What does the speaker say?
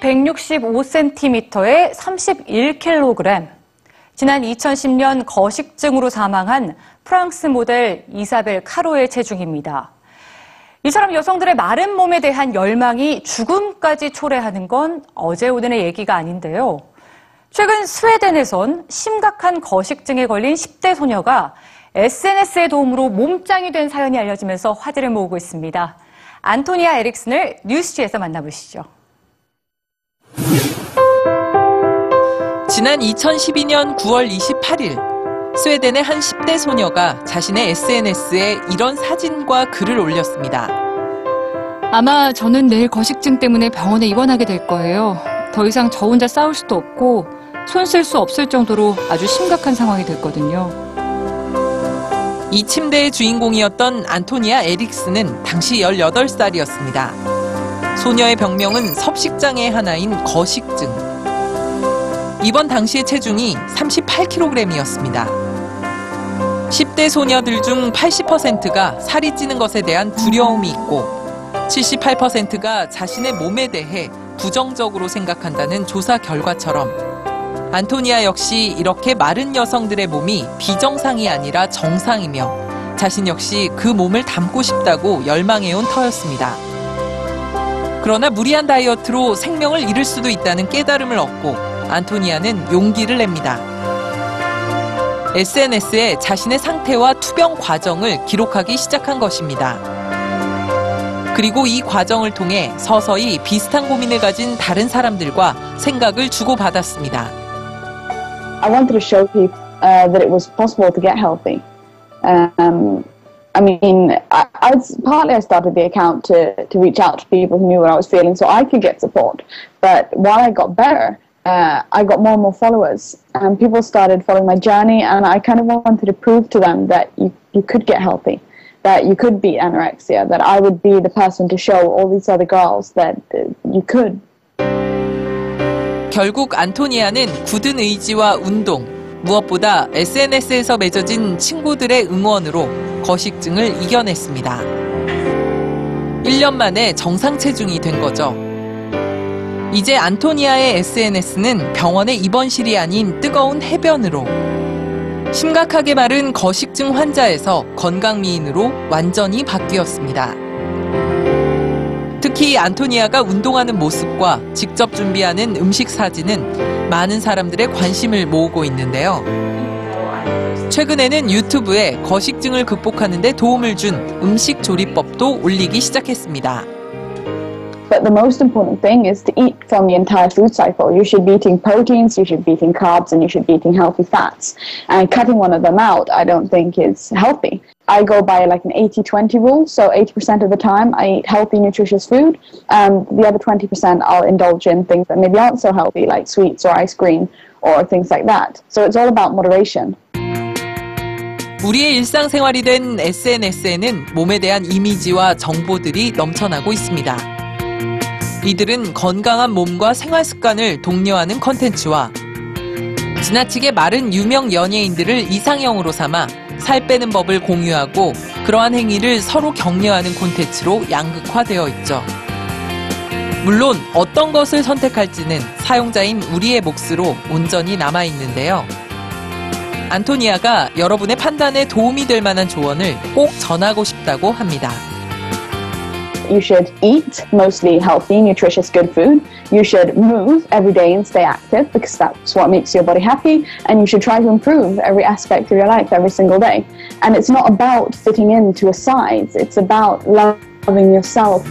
165cm에 31kg. 지난 2010년 거식증으로 사망한 프랑스 모델 이사벨 카로의 체중입니다. 이처럼 여성들의 마른 몸에 대한 열망이 죽음까지 초래하는 건 어제 오늘의 얘기가 아닌데요. 최근 스웨덴에선 심각한 거식증에 걸린 10대 소녀가 SNS의 도움으로 몸짱이 된 사연이 알려지면서 화제를 모으고 있습니다. 안토니아 에릭슨을 뉴스지에서 만나보시죠. 지난 2012년 9월 28일 스웨덴의 한 10대 소녀가 자신의 SNS에 이런 사진과 글을 올렸습니다. 아마 저는 내일 거식증 때문에 병원에 입원하게 될 거예요. 더 이상 저 혼자 싸울 수도 없고 손 쓸 수 없을 정도로 아주 심각한 상황이 됐거든요. 이 침대의 주인공이었던 안토니아 에릭스는 당시 18살이었습니다. 소녀의 병명은 섭식장애 하나인 거식증. 입원 당시의 체중이 38kg이었습니다. 10대 소녀들 중 80%가 살이 찌는 것에 대한 두려움이 있고 78%가 자신의 몸에 대해 부정적으로 생각한다는 조사 결과처럼 안토니아 역시 이렇게 마른 여성들의 몸이 비정상이 아니라 정상이며 자신 역시 그 몸을 담고 싶다고 열망해온 터였습니다. 그러나 무리한 다이어트로 생명을 잃을 수도 있다는 깨달음을 얻고 안토니아는 용기를 냅니다. SNS에 자신의 상태와 투병 과정을 기록하기 시작한 것입니다. 그리고 이 과정을 통해 서서히 비슷한 고민을 가진 다른 사람들과 생각을 주고받았습니다. I wanted to show people uh, that it was possible to get healthy. Um, I mean, I, I was, partly I started the account to, to reach out to people who knew what I was feeling so I could get support. But while I got better, uh, I got more and more followers, and people started following my journey. And I kind of wanted to prove to them that you, you could get healthy, that you could beat anorexia, that I would be the person to show all these other girls that uh, you could. 결국 안토니아는 굳은 의지와 운동, 무엇보다 SNS에서 맺어진 친구들의 응원으로 거식증을 이겨냈습니다. 1년 만에 정상 체중이 된 거죠. 이제 안토니아의 SNS는 병원의 입원실이 아닌 뜨거운 해변으로 심각하게 마른 거식증 환자에서 건강미인으로 완전히 바뀌었습니다. 특히 안토니아가 운동하는 모습과 직접 준비하는 음식 사진은 많은 사람들의 관심을 모으고 있는데요. 최근에는 유튜브에 거식증을 극복하는 데 도움을 준 음식 조리법도 올리기 시작했습니다. But the most important thing is to eat from the entire food cycle. You should be eating proteins, you should be eating carbs, and you should be eating healthy fats. And cutting one of them out, I don't think is healthy. I go by like an 80 20 rule. So 80% of the time I eat healthy, nutritious food. And the other 20% I'll indulge in things that maybe aren't so healthy, like sweets or ice cream or things like that. So it's all about moderation. 우리의 일상생활이 된 SNS에는 몸에 대한 이미지와 정보들이 넘쳐나고 있습니다. 이들은 건강한 몸과 생활 습관을 독려하는 컨텐츠와 지나치게 마른 유명 연예인들을 이상형으로 삼아 살 빼는 법을 공유하고 그러한 행위를 서로 격려하는 콘텐츠로 양극화되어 있죠. 물론 어떤 것을 선택할지는 사용자인 우리의 몫으로 온전히 남아 있는데요. 안토니아가 여러분의 판단에 도움이 될 만한 조언을 꼭 전하고 싶다고 합니다. You should eat mostly healthy, nutritious, good food. You should move every day and stay active because that's what makes your body happy. And you should try to improve every aspect of your life every single day. And it's not about fitting into a size, it's about loving yourself.